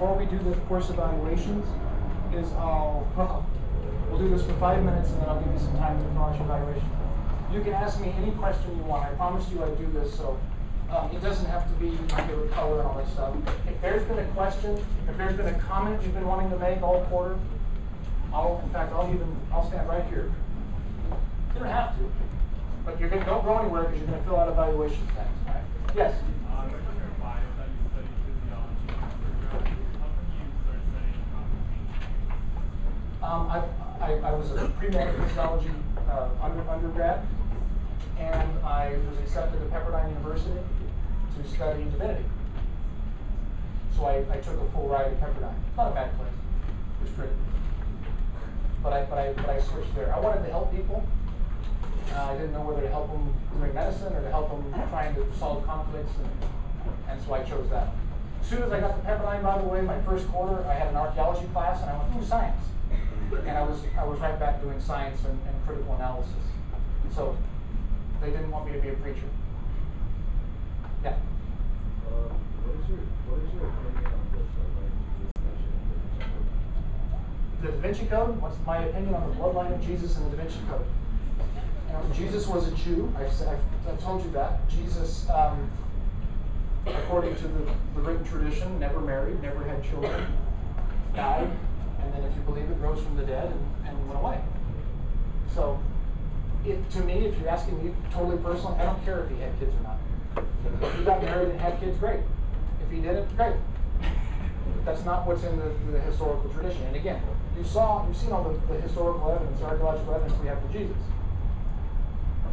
before we do the course evaluations, is I'll, well, do this for five minutes and then I'll give you some time to out your evaluation. You can ask me any question you want. I promise you I do this, so um, it doesn't have to be my favorite color and all that stuff. If there's been a question, if there's been a comment you've been wanting to make all quarter, I'll, in fact, I'll even, I'll stand right here. You don't have to, but you're gonna, don't go anywhere because you're gonna fill out evaluation all right? Yes? Uh, I read on your bio that you studied physiology and undergrad. How come you started studying um, I, I, I was a pre-med physiology uh, under, undergrad, and I was accepted at Pepperdine University to study divinity. So I, I took a full ride at Pepperdine. Not a bad place. It was great. But I, but I, but I switched there. I wanted to help people. Uh, I didn't know whether to help them doing medicine or to help them trying to solve conflicts, and, and so I chose that. As soon as I got to Pepperdine, by the way, my first quarter, I had an archaeology class, and I went, ooh, science. And I was, I was right back doing science and, and critical analysis. So they didn't want me to be a preacher. Yeah. Um, what is your what is your opinion on this? Uh, like you just mentioned The Da Vinci Code, what's my opinion on the bloodline of Jesus and the Da Vinci Code? You know, Jesus was a Jew. I've, said, I've, I've told you that. Jesus, um, according to the, the written tradition, never married, never had children, died, and then, if you believe it, rose from the dead and, and went away. So, if, to me, if you're asking me totally personally, I don't care if he had kids or not. If he got married and had kids, great. If he didn't, great. But That's not what's in the, the historical tradition. And again, you saw, you've seen all the, the historical evidence, archaeological evidence we have for Jesus.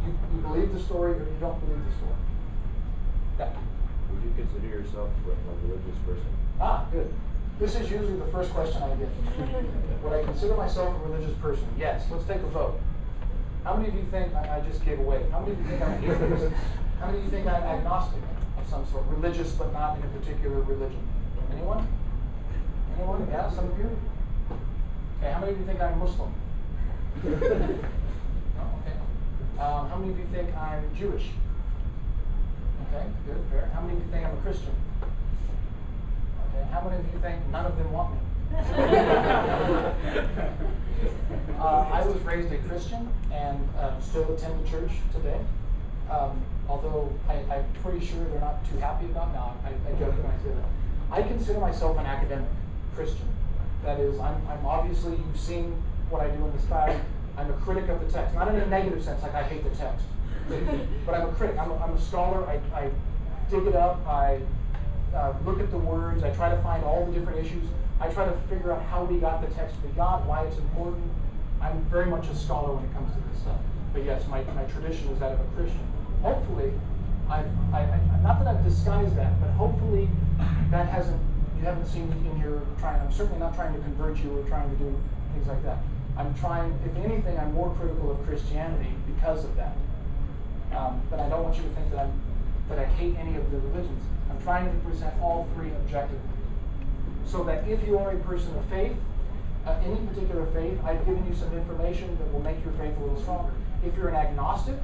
You, you believe the story or you don't believe the story. Yeah. Would you consider yourself a religious person? Ah, good. This is usually the first question I get. Would I consider myself a religious person? Yes. Let's take a vote. How many of you think I, I just gave away? How many of you think I'm atheist? How many of you think I'm agnostic of some sort, religious but not in a particular religion? Anyone? Anyone? Yeah, some of you. Okay. How many of you think I'm Muslim? No. Okay. Um, how many of you think I'm Jewish? Okay, good, fair. How many of you think I'm a Christian? How many of you think none of them want me? uh, I was raised a Christian and um, still attend the church today. Um, although I, am pretty sure they're not too happy about me. I, I joke when I say that. I consider myself an academic Christian. That is, I'm, I'm obviously, you've seen what I do in this class. I'm a critic of the text, not in a negative sense, like I hate the text, but I'm a critic. I'm a, I'm a scholar. I, I dig it up. I uh, look at the words. I try to find all the different issues. I try to figure out how we got the text we got, why it's important. I'm very much a scholar when it comes to this stuff. But yes, my, my tradition is that of a Christian. Hopefully, I've, I, I, not that I've disguised that, but hopefully that hasn't, you haven't seen in here trying, I'm certainly not trying to convert you or trying to do things like that. I'm trying, if anything, I'm more critical of Christianity because of that. Um, but I don't want you to think that I'm that I hate any of the religions. I'm trying to present all three objectively. So that if you are a person of faith, uh, any particular faith, I've given you some information that will make your faith a little stronger. If you're an agnostic,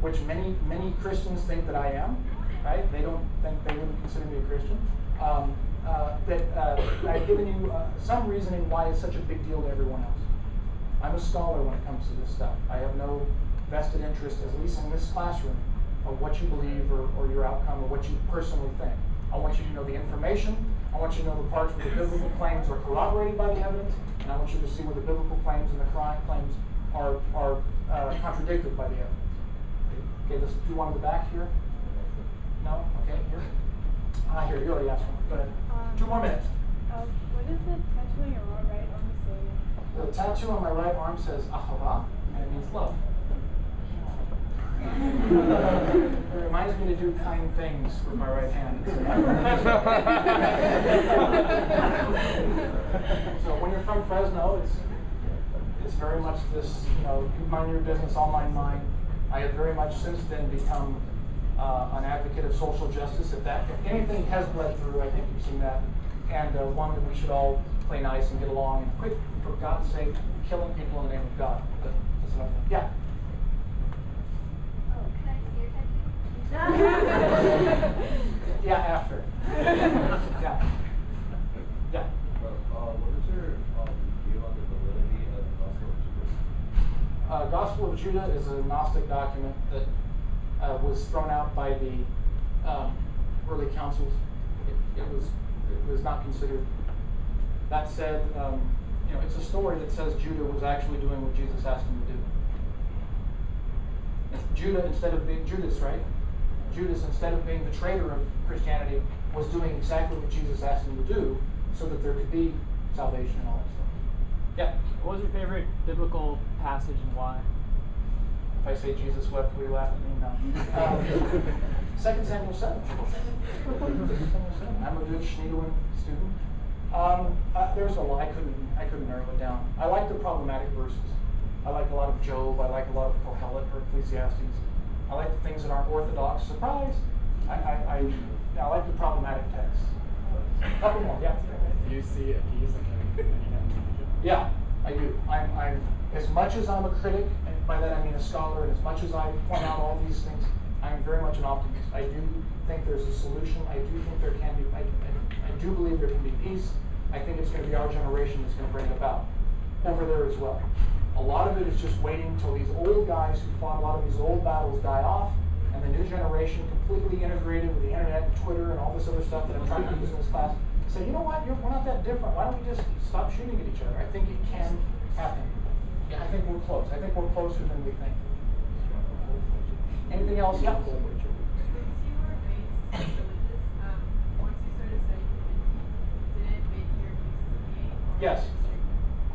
which many many Christians think that I am, right? They don't think they wouldn't consider me a Christian. Um, uh, that uh, I've given you uh, some reasoning why it's such a big deal to everyone else. I'm a scholar when it comes to this stuff. I have no vested interest, at least in this classroom, of what you believe or, or your outcome or what you personally think. I want you to know the information. I want you to know the parts where the biblical claims are corroborated by the evidence, and I want you to see where the biblical claims and the Quranic claims are, are uh, contradicted by the evidence. Okay, let's do one in the back here. No? Okay, here. Ah, here, you already asked one. Go ahead. Um, Two more minutes. Uh, what does the tattoo on your right arm say? The tattoo on my right arm says Ahava, and it means love. Reminds me to do kind things with my right hand. so when you're from Fresno, it's it's very much this, you know, you mind your business, I'll mind mine. I have very much since then become uh, an advocate of social justice. If that, if anything has bled through, I think you've seen that, and uh, one that we should all play nice and get along and quit, for God's sake, killing people in the name of God. Yeah. yeah, after. yeah. Yeah. Uh, Gospel of Judah is a Gnostic document that uh, was thrown out by the um, early councils. It, it, was it was not considered. That said, um, you know, it's a story that says Judah was actually doing what Jesus asked him to do. Judah instead of being Judas, right? Judas, instead of being the traitor of Christianity, was doing exactly what Jesus asked him to do, so that there could be salvation and all that stuff. Yeah. What was your favorite biblical passage and why? If I say Jesus wept, will you laugh at me? No. Um, Second Samuel 7. Second Samuel 7. I'm a good Schniedewind student. Um, uh, there's a lot. I couldn't, I couldn't narrow it down. I like the problematic verses. I like a lot of Job. I like a lot of Kohelet or Ecclesiastes. I like the things that aren't orthodox. Surprise! I, I, I, I like the problematic texts. Couple more, yeah. Do you see a peace of? Yeah, I do. I'm, I'm as much as I'm a critic, and by that I mean a scholar, and as much as I point out all these things, I am very much an optimist. I do think there's a solution. I do think there can be. I, I, I do believe there can be peace. I think it's going to be our generation that's going to bring it about over there as well. A lot of it is just waiting until these old guys who fought a lot of these old battles die off, and the new generation, completely integrated with the internet and Twitter and all this other stuff that I'm trying to use in this class, say, you know what, You're, we're not that different. Why don't we just stop shooting at each other? I think it can happen. Yeah, I think we're close. I think we're closer than we think. Anything else? Yeah. Since you were raised religious, um, once you started studying religion, did it make your views deviate? or Yes. was it strict?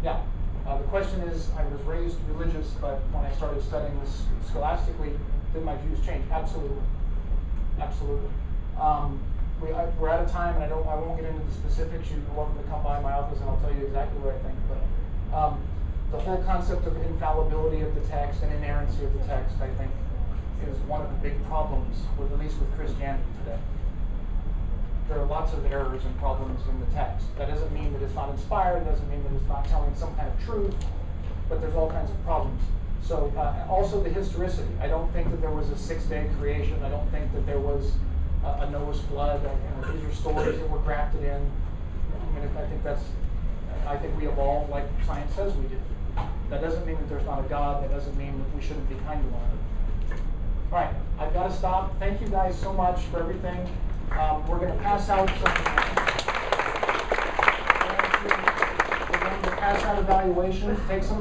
Yeah. Uh, the question is, I was raised religious, but when I started studying this scholastically, did my views change? Absolutely. Absolutely. Um, we, I, we're out of time, and I don't, I won't get into the specifics. You're welcome to come by my office, and I'll tell you exactly what I think. But um, the whole concept of infallibility of the text and inerrancy of the text, I think, is one of the big problems, with at least with Christianity today there are lots of errors and problems in the text. That doesn't mean that it's not inspired, doesn't mean that it's not telling some kind of truth, but there's all kinds of problems. So, uh, also the historicity. I don't think that there was a six day creation. I don't think that there was a, a Noah's flood. I, you know, these are stories that were grafted in. I mean, I think that's, I think we evolved like science says we did. That doesn't mean that there's not a God. That doesn't mean that we shouldn't be kind to one another. All right, I've got to stop. Thank you guys so much for everything. Um, we're going to pass out something. We're going to pass out evaluations. Take some time.